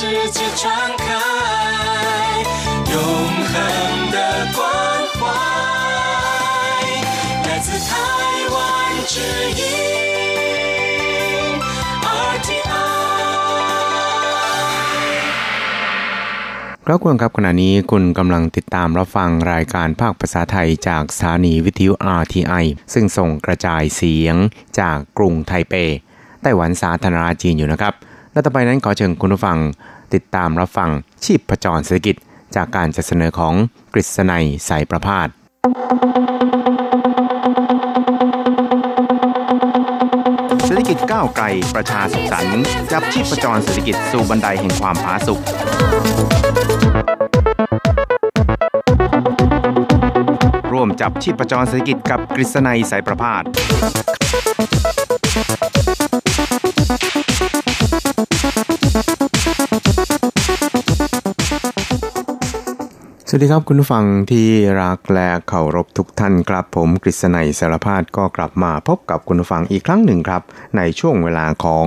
世界传开永恒的关怀，来自台湾之音 RTI。ครับคุณครับขณะนี้คุณกำลังติดตามรับฟังรายการภาคภาษาไทยจากสถานีวิทยุ RTI ซึ่งส่งกระจายเสียงจากกรุงไทเป ไต้หวันสาธารณรัฐจีนอยู่นะครับ และต่อไปนั้นขอเชิญคุณผู้ฟัง ติดตามรับฟังชีพประจรเศรษฐกิจ จากการจัดเสนอของกฤษณัยสายประพาสเศรษฐกิจก้าวไกลประชาสุขสันต์จับชีพประจรเศรษฐกิจสู่บันไดแห่งความผาสุกร่วมจับชีพจรเศรษฐกิจกับกฤษณัยสายประพาส สวัสดีครับคุณผู้ฟังที่รักและเคารพทุกท่านครับ ผมกฤษณัยสารพาดก็กลับมาพบกับคุณผู้ฟังอีกครั้งหนึ่งครับ ในช่วงเวลาของ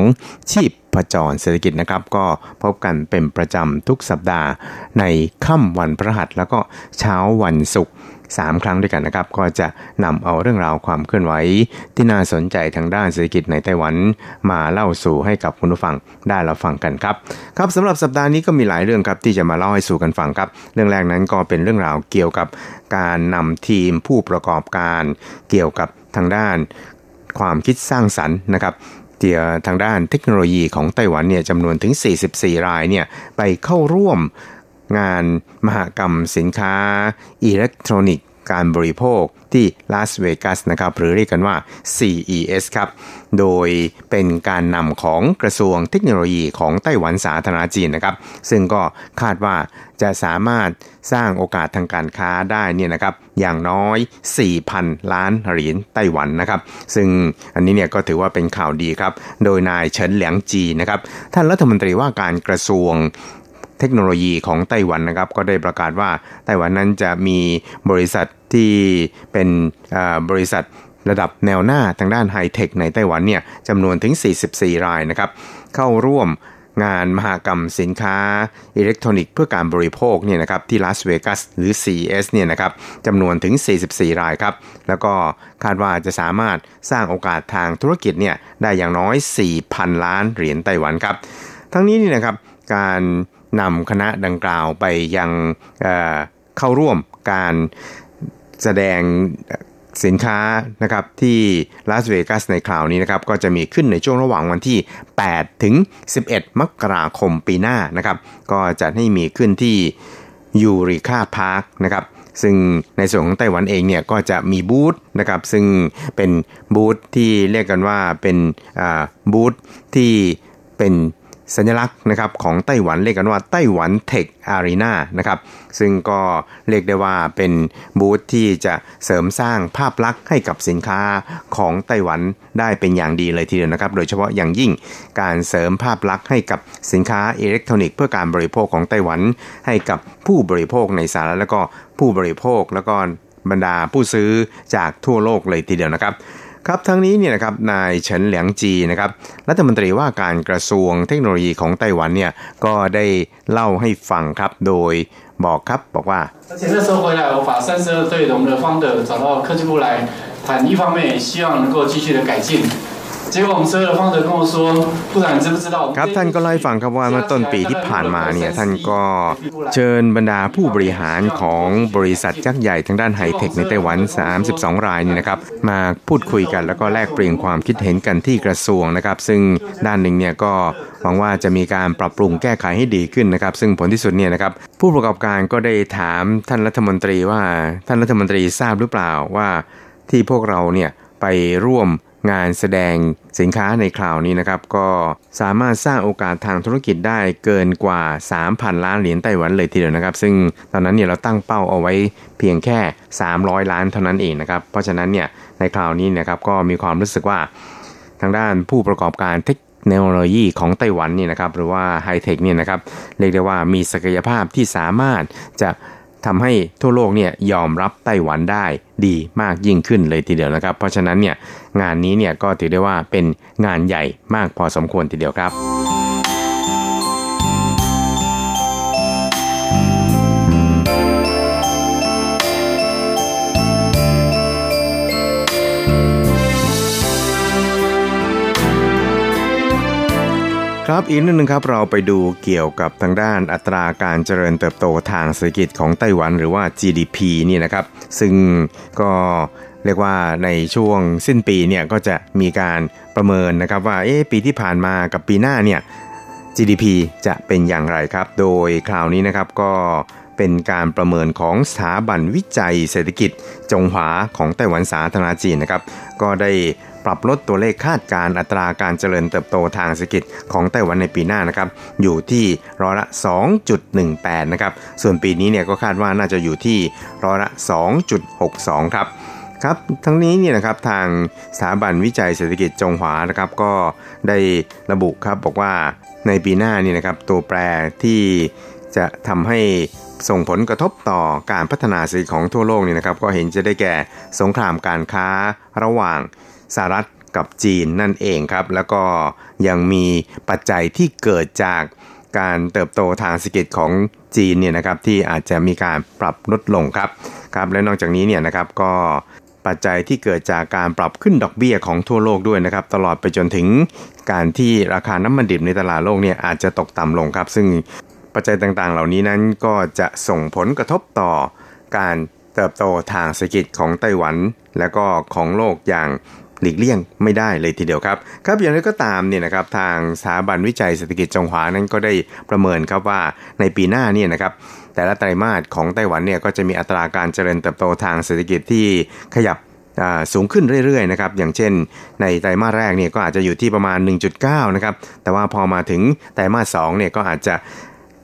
ชีพพจรเศรษฐกิจนะครับ ก็พบกันเป็นประจำทุกสัปดาห์ ในค่ำวันพระหัสแล้วก็เช้าวันศุกร์ สามครั้งด้วยกันนะครับ ก็จะนำเอาเรื่องราวความเคลื่อนไหวที่น่าสนใจทางด้านเศรษฐกิจในไต้หวัน มาเล่าสู่ให้กับคุณผู้ฟังได้รับฟังกันครับ ครับสำหรับสัปดาห์นี้ก็มีหลายเรื่องครับที่จะมาเล่าให้สู่กันฟังครับ เรื่องแรกนั้นก็เป็นเรื่องราวเกี่ยวกับการนำทีมผู้ประกอบการ เกี่ยวกับทางด้านความคิดสร้างสรรค์นะครับเกี่ยวทางด้านเทคโนโลยีของไต้หวันเนี่ยจำนวนถึง 44 รายเนี่ยไปเข้าร่วม งานมหกรรมสินค้าอิเล็กทรอนิกส์การบริโภคที่ลาสเวกัสนะครับหรือเรียกกันว่า CES ครับ โดยเป็นการนำของกระทรวงเทคโนโลยีของไต้หวันสาธารณจีนนะครับ ซึ่งก็คาดว่าจะสามารถสร้างโอกาสทางการค้าได้เนี่ยนะครับอย่างน้อย 4,000 ล้านเหรียญไต้หวันนะครับ ซึ่งอันนี้เนี่ยก็ถือว่าเป็นข่าวดีครับ โดยนายเฉินเหลียงจีนะครับท่านรัฐมนตรีว่าการกระทรวง เทคโนโลยีของไต้หวันนะครับ ก็ได้ประกาศว่าไต้หวันนั้นจะมีบริษัทที่เป็นบริษัทระดับแนวหน้าทางด้านไฮเทคในไต้หวันเนี่ยจำนวนถึง 44 รายนะครับ เข้าร่วมงานมหกรรมสินค้าอิเล็กทรอนิกส์เพื่อการบริโภคเนี่ยนะครับที่ลาสเวกัสหรือ CES เนี่ยนะครับจำนวนถึง 44 รายครับ แล้วก็คาดว่าจะสามารถสร้างโอกาสทางธุรกิจเนี่ยได้อย่างน้อย 4,000 ล้านเหรียญไต้หวันครับ ทั้งนี้นี่นะครับการ นำคณะดังกล่าวไปยังเเข้าร่วมการแสดงสินค้านะครับที่ลาสเวกัสในคราวนี้นะครับก็จะมีขึ้นในช่วงระหว่างวันที่ 8 ถึง 11 มกราคมปีหน้านะครับ ก็จะให้มีขึ้นที่ยูริคาพาร์คนะครับซึ่งในส่วนของไต้หวันเองเนี่ยก็จะมีบูธนะครับซึ่งเป็นบูธที่เรียกกันว่าเป็นบูธที่เป็น สัญลักษณ์นะครับของไต้หวันเรียกกันว่า Taiwan Tech Arena นะครับซึ่งก็เรียกได้ว่าเป็นบูธที่จะเสริมสร้างภาพลักษณ์ให้กับสินค้าของไต้หวันได้เป็นอย่างดีเลยทีเดียวนะครับ โดยเฉพาะอย่างยิ่งการเสริมภาพลักษณ์ให้กับสินค้าอิเล็กทรอนิกส์เพื่อการบริโภคของไต้หวัน ให้กับผู้บริโภคในสหรัฐแล้วก็ผู้บริโภคแล้วก็บรรดาผู้ซื้อจากทั่วโลกเลยทีเดียวนะครับ ครับทั้งนี้เนี่ยนะครับนายเฉินเหลียงจีนะครับรัฐมนตรีว่าการกระทรวงเทคโนโลยีของไต้หวันเนี่ยก็ได้เล่าให้ฟังครับโดยบอกครับบอกว่า 而且那时候回来，我把三十二对我们的方的找到科技部来谈，一方面也希望能够继续的改进。 ครับท่านก็เล่าให้ฟังครับว่าเมื่อต้นปีที่ผ่านมาเนี่ยท่านก็เชิญบรรดาผู้บริหารของบริษัทยักใหญ่ทางด้านไฮเทคในไต้หวัน 32 รายนี่นะครับมาพูดคุยกันแล้วก็แลกเปลี่ยนความคิดเห็นกันที่กระทรวงนะครับ ซึ่งด้านหนึ่งเนี่ยก็หวังว่าจะมีการปรับปรุงแก้ไขให้ดีขึ้นนะครับ ซึ่งผลที่สุดเนี่ยนะครับผู้ประกอบการก็ได้ถามท่านรัฐมนตรีว่าท่านรัฐมนตรีทราบหรือเปล่าว่าที่พวกเราเนี่ยไปร่วม งานแสดงสินค้าในคราวนี้นะครับ ก็สามารถสร้างโอกาสทางธุรกิจได้เกินกว่า 3,000 ล้านเหรียญไต้หวันเลยทีเดียวนะครับ ซึ่งตอนนั้นเนี่ยเราตั้งเป้าเอาไว้เพียงแค่ 300 ล้านเท่านั้นเองนะครับ เพราะฉะนั้นเนี่ยในคราวนี้นะครับก็มีความรู้สึกว่าทางด้านผู้ประกอบการเทคโนโลยีของไต้หวันนี่นะครับหรือว่าไฮเทคเนี่ยนะครับเรียกได้ว่ามีศักยภาพที่สามารถจะ ทำให้ทั่วโลกเนี่ยยอมรับไต้หวันได้ดีมากยิ่งขึ้นเลยทีเดียวนะครับ เพราะฉะนั้นเนี่ยงานนี้เนี่ยก็ถือได้ว่าเป็นงานใหญ่มากพอสมควรทีเดียวครับ ครับอีกนิดนึงครับเราไปดูเกี่ยวกับทางด้านอัตราการเจริญเติบโตทางเศรษฐกิจของไต้หวันหรือว่า GDP นี่นะครับ ซึ่งก็เรียกว่าในช่วงสิ้นปีเนี่ยก็จะมีการประเมินนะครับว่าเอ๊ปีที่ผ่านมากับปีหน้าเนี่ย GDP จะเป็นอย่างไรครับ โดยคราวนี้นะครับก็เป็นการประเมินของสถาบันวิจัยเศรษฐกิจจงหวาของไต้หวันสาธารณจีนนะครับ ก็ได้ ปรับลดตัวเลขคาดการอัตราการเจริญเติบโตทางเศรษฐกิจของไต้หวันในปีหน้านะครับอยู่ที่ร้อยละ 2.18 นะครับส่วนปีนี้เนี่ยก็คาดว่าน่าจะอยู่ที่ร้อยละ 2.62 ครับครับทั้งนี้เนี่ยนะครับทางสถาบันวิจัยเศรษฐกิจจงหวานะครับก็ได้ระบุครับบอกว่าในปีหน้านี่นะครับตัวแปรที่จะทำให้ส่งผลกระทบต่อการพัฒนาเศรษฐกิจของทั่วโลกนี่นะครับก็เห็นจะได้แก่สงครามการค้าระหว่าง สหรัฐกับจีนนั่นเองครับ แล้วก็ยังมีปัจจัยที่เกิดจากการเติบโตทางเศรษฐกิจของจีนเนี่ยนะครับที่อาจจะมีการปรับลดลงครับครับ และนอกจากนี้เนี่ยนะครับก็ปัจจัยที่เกิดจากการปรับขึ้นดอกเบี้ยของทั่วโลกด้วยนะครับ ตลอดไปจนถึงการที่ราคาน้ำมันดิบในตลาดโลกเนี่ยอาจจะตกต่ำลงครับ ซึ่งปัจจัยต่างๆ เหล่านี้นั้นก็จะส่งผลกระทบต่อการเติบโตทางเศรษฐกิจของไต้หวัน และก็ของโลกอย่าง หลีกเลี่ยงไม่ได้เลยทีเดียวครับ ครับอย่างไรก็ตามเนี่ยนะครับทางสถาบันวิจัยเศรษฐกิจจงหวานั้นก็ได้ประเมินครับว่าในปีหน้าเนี่ยนะครับแต่ละไตรมาสของไต้หวันเนี่ยก็จะมีอัตราการเจริญเติบโตทางเศรษฐกิจที่ขยับสูงขึ้นเรื่อยๆนะครับอย่างเช่น ในไตรมาสแรกเนี่ยก็อาจจะอยู่ที่ประมาณ 1.9 นะครับแต่ว่าพอมาถึงไตรมาส2เนี่ยก็อาจจะ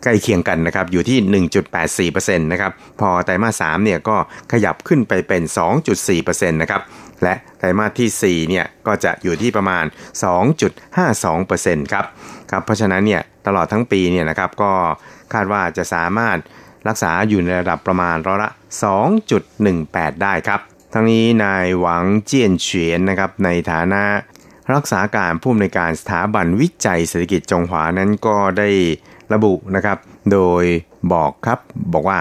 ใกล้เคียงกันนะครับอยู่ที่ 1.84%นะครับพอไตรมาส3เนี่ยก็ขยับขึ้นไปเป็น 2.4%นะครับ และไตรมาสที่ 4 เนี่ย ก็จะอยู่ที่ประมาณ 2.52%ครับ ครับ เพราะฉะนั้นเนี่ย ตลอดทั้งปีเนี่ยนะครับ ก็คาดว่าจะสามารถรักษาอยู่ในระดับประมาณร้อยละ 2.18 ได้ครับ ทั้งนี้นายหวังเจียนเฉียนนะครับ ในฐานะรักษาการผู้อำนวยการสถาบันวิจัยเศรษฐกิจจงหวานั้นก็ได้ระบุนะครับ โดยบอกครับบอกว่า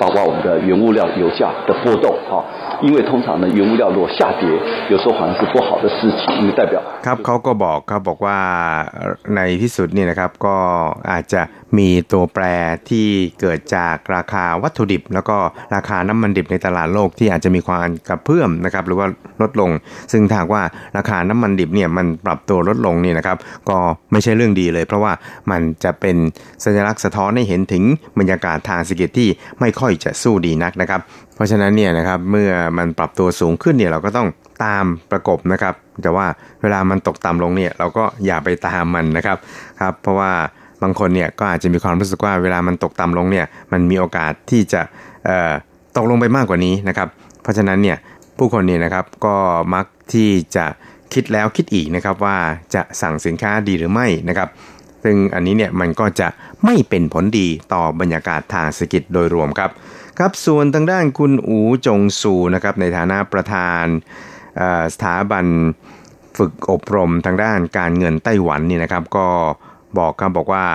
包括我们的原物料油价的波动哈，因为通常呢原物料如果下跌，有时候反而是不好的事情，因为代表ครับเขาก็บอกครับบอกว่าในที่สุดนี่นะครับก็อาจจะ มีตัวแปรที่เกิดจากราคาวัตถุดิบ แล้วก็ราคาน้ำมันดิบในตลาดโลกที่อาจจะมีความกระเพื่อมนะครับหรือว่าลดลง ซึ่งถ้าว่าราคาน้ำมันดิบเนี่ยมันปรับตัวลดลงนี่นะครับ ก็ไม่ใช่เรื่องดีเลย เพราะว่ามันจะเป็นสัญลักษณ์สะท้อนให้เห็นถึงบรรยากาศทางเศรษฐกิจที่ไม่ค่อยจะสู้ดีนักนะครับ เพราะฉะนั้นเนี่ยนะครับเมื่อมันปรับตัวสูงขึ้นเนี่ยเราก็ต้องตามประกบนะครับ แต่ว่าเวลามันตกต่ำลงเนี่ยเราก็อย่าไปตามมันนะครับครับ เพราะว่า บางคนเนี่ยก็อาจจะมีความรู้สึกว่าเวลามันตกต่ำลงเนี่ยมันมีโอกาสที่จะตกลงไปมากกว่านี้นะครับ เพราะฉะนั้นเนี่ยผู้คนเนี่ยนะครับก็มักที่จะคิดแล้วคิดอีกนะครับว่าจะสั่งสินค้าดีหรือไม่นะครับ ซึ่งอันนี้เนี่ยมันก็จะไม่เป็นผลดีต่อบรรยากาศทางเศรษฐกิจโดยรวมครับครับส่วนทางด้านคุณอูจงซูนะครับในฐานะประธานสถาบันฝึกอบรมทางด้านการเงินไต้หวันนี่นะครับก็ บอกครับบอกว่า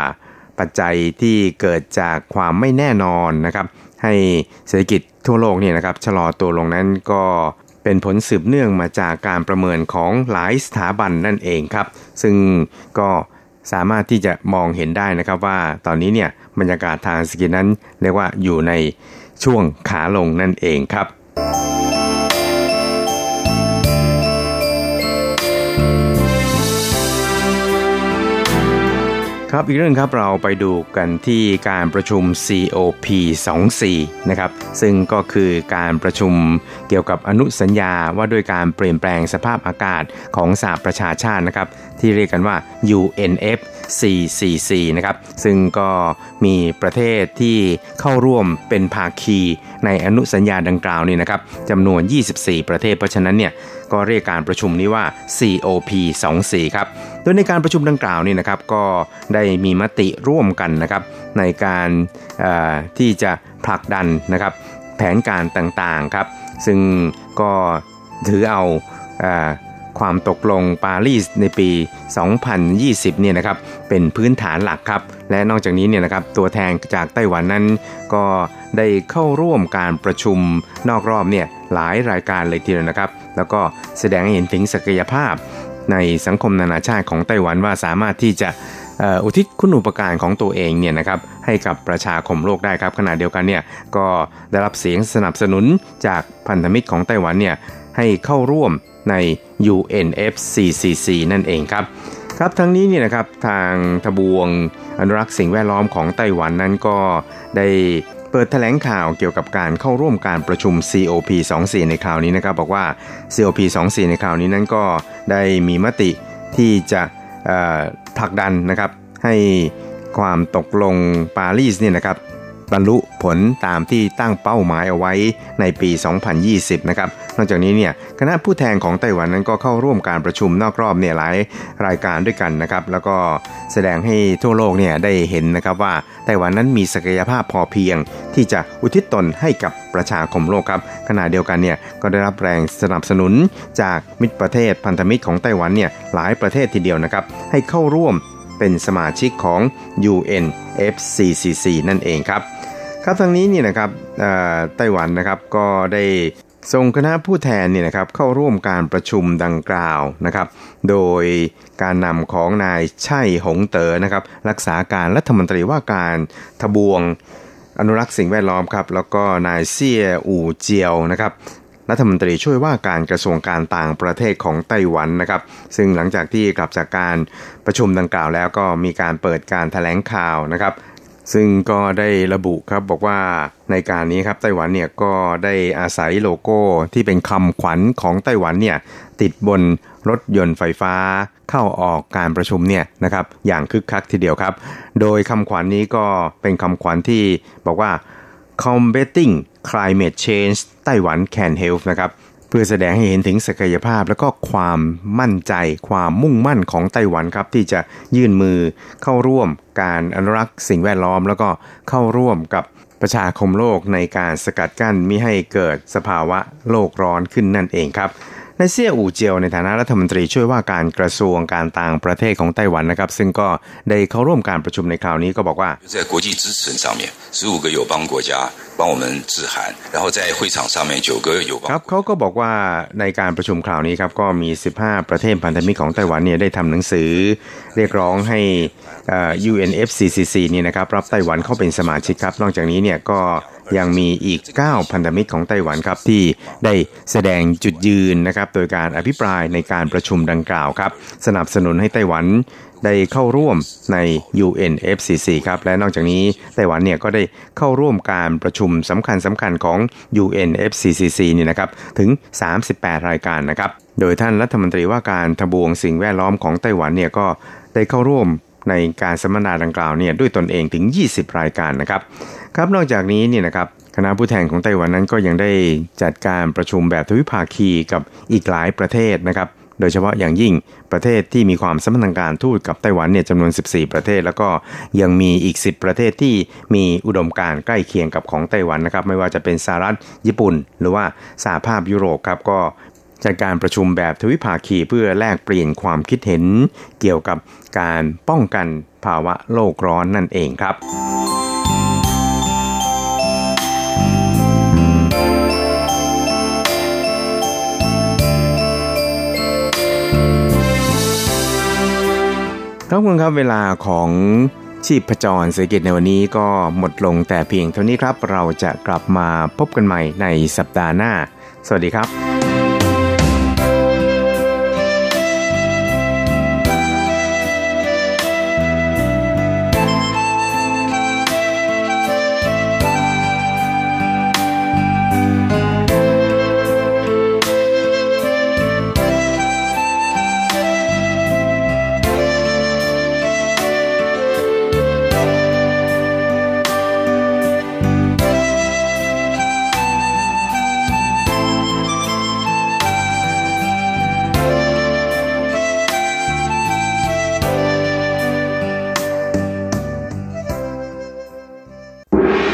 ปัจจัยที่เกิดจากความไม่แน่นอนนะครับ ให้เศรษฐกิจทั่วโลกเนี่ยนะครับชะลอตัวลงนั้นก็เป็นผลสืบเนื่องมาจากการประเมินของหลายสถาบันนั่นเองครับ ซึ่งก็สามารถที่จะมองเห็นได้นะครับว่าตอนนี้เนี่ยบรรยากาศทางเศรษฐกิจนั้นเรียกว่าอยู่ในช่วงขาลงนั่นเองครับ ครับอีกเรื่องครับเราไปดูกันที่การประชุม COP 24นะครับซึ่งก็คือการประชุมเกี่ยวกับอนุสัญญาว่าด้วยการเปลี่ยนแปลงสภาพอากาศของสหประชาชาตินะครับที่เรียกกันว่า UNF CCC นะครับซึ่งก็มีประเทศที่เข้าร่วมเป็นภาคีในอนุสัญญาดังกล่าวนี่นะครับจำนวน 24 ประเทศเพราะฉะนั้นเนี่ย ก็เรียกการประชุมนี้ว่า COP 24ครับ โดยในการประชุมดังกล่าวนี่นะครับก็ได้มีมติร่วมกันนะครับในการที่จะผลักดันนะครับแผนการต่างๆครับ ซึ่งก็ถือเอาความตกลงปารีสในปี 2020 เนี่ยนะครับ เป็นพื้นฐานหลักครับ และนอกจากนี้เนี่ยนะครับ ตัวแทนจากไต้หวันนั้นก็ได้เข้าร่วมการประชุมนอกรอบเนี่ย หลายรายการเลยทีเดียวนะครับ แล้วก็แสดงให้เห็นถึงศักยภาพ ในสังคมนานาชาติของไต้หวันว่าสามารถที่จะอุทิศคุณอุปการของตัวเองเนี่ยนะครับให้กับประชาคมโลกได้ครับขณะเดียวกันเนี่ยก็ได้รับเสียงสนับสนุนจากพันธมิตรของไต้หวันเนี่ยให้เข้าร่วมใน UNFCCC นั่นเองครับครับทั้งนี้เนี่ยนะครับทางทบวงอนุรักษ์สิ่งแวดล้อมของไต้หวันนั้นก็ได้ ปิดแถลงข่าวเกี่ยวกับการเข้าร่วมการประชุม COP24 ในคราวนี้นะครับ บอกว่า COP24 ในคราวนี้นั้นก็ได้มีมติที่จะผลักดันนะครับ ให้ความตกลงปารีสเนี่ยนะครับบรรลุผลตามที่ตั้งเป้าหมายเอาไว้ในปี 2020 นะครับ นอกจากนี้เนี่ยคณะผู้แทนของไต้หวันนั้นก็เข้าร่วมการประชุมนอกรอบเนี่ยหลายรายการด้วยกันนะครับ แล้วก็แสดงให้ทั่วโลกเนี่ยได้เห็นนะครับว่าไต้หวันนั้นมีศักยภาพพอเพียง ที่จะอุทิศตนให้กับประชาคมโลกครับขณะเดียวกันเนี่ยก็ได้รับแรงสนับสนุนจากมิตรประเทศพันธมิตรของไต้หวันเนี่ยหลายประเทศทีเดียวนะครับ ให้เข้าร่วมเป็นสมาชิกของ UNFCCC นั่นเองครับ ครับทางนี้นี่นะครับไต้หวันนะครับก็ได้ ส่งคณะผู้แทนเนี่ยนะครับเข้าร่วมการประชุมดังกล่าวนะครับ โดยการนำของนายไช่หงเต๋อนะครับ รักษาการรัฐมนตรีว่าการทบวงอนุรักษ์สิ่งแวดล้อมครับแล้วก็นายเซี่ยอู่เจียวนะครับรัฐมนตรีช่วยว่าการกระทรวงการต่างประเทศของไต้หวันนะครับ ซึ่งหลังจากที่กลับจากการประชุมดังกล่าวแล้วก็มีการเปิดการถแถลงข่าวนะครับ ซึ่งก็ได้ระบุครับบอกว่าในการนี้ครับไต้หวันเนี่ยก็ได้อาศัยโลโก้ที่เป็นคำขวัญของไต้หวันเนี่ยติดบนรถยนต์ไฟฟ้าเข้าออกการประชุมเนี่ยนะครับอย่างคึกคักทีเดียวครับ โดยคำขวัญนนี้ก็เป็นคำขวัญที่บอกว่า combating climate change ไต้หวัน can help นะครับ เพื่อแสดงให้เห็นถึงศักยภาพและก็ความมั่นใจความมุ่งมั่นของไต้หวันครับ ที่จะยื่นมือเข้าร่วมการอนุรักษ์สิ่งแวดล้อม แล้วก็เข้าร่วมกับประชาคมโลกในการสกัดกั้นมิให้เกิดสภาวะโลกร้อนขึ้นนั่นเองครับ ในเซี่ยอู่เจียวในฐานะรัฐมนตรีช่วยว่าการกระทรวงการต่างประเทศของไต้หวันนะครับ ซึ่งก็ได้เข้าร่วมการประชุมในคราวนี้ก็บอกว่า在国际支持上面15个友邦国家帮我们致函然后在会场上面9个友邦ครับเขาก็บอกว่าในการประชุมคราวนี้ครับก็มี 15 ประเทศพันธมิตรของไต้หวันเนี่ยได้ทำหนังสือ เรียกร้องให้ UNFCCC นี่นะครับรับไต้หวันเข้าเป็นสมาชิกครับ นอกจากนี้เนี่ยก็ ยังมีอีก 9 พันธมิตรของไต้หวันครับที่ได้แสดงจุดยืนนะครับโดยการอภิปรายในการประชุมดังกล่าวครับ สนับสนุนให้ไต้หวันได้เข้าร่วมใน UNFCC ครับและนอกจากนี้ไต้หวันเนี่ยก็ได้เข้าร่วมการประชุมสำคัญสำคัญของ UNFCCC นี่นะครับถึง 38 รายการนะครับ โดยท่านรัฐมนตรีว่าการทบวงสิ่งแวดล้อมของไต้หวันเนี่ยก็ได้เข้าร่วม ในการสัมมนาดังกล่าวเนี่ยด้วยตนเองถึง 20 รายการนะครับครับนอกจากนี้เนี่ยนะครับคณะผู้แทนของไต้หวันนั้นก็ยังได้จัดการประชุมแบบทวิภาคีกับอีกหลายประเทศนะครับโดยเฉพาะอย่างยิ่งประเทศที่มีความสัมพันธ์การทูตกับไต้หวันเนี่ยจำนวน 14 ประเทศ แล้วก็ยังมีอีก 10 ประเทศที่มีอุดมการใกล้เคียงกับของไต้หวันนะครับ ไม่ว่าจะเป็นสหรัฐญี่ปุ่น หรือว่าสหภาพยุโรปครับก็จัดการประชุมแบบทวิภาคีเพื่อแลกเปลี่ยนความคิดเห็นเกี่ยวกับ การป้องกันภาวะโลกร้อนนั่นเองครับครับคุณครับเวลาของชีพจรเศรษฐกิจในวันนี้ก็หมดลงแต่เพียงเท่านี้ครับ เราจะกลับมาพบกันใหม่ในสัปดาห์หน้า สวัสดีครับ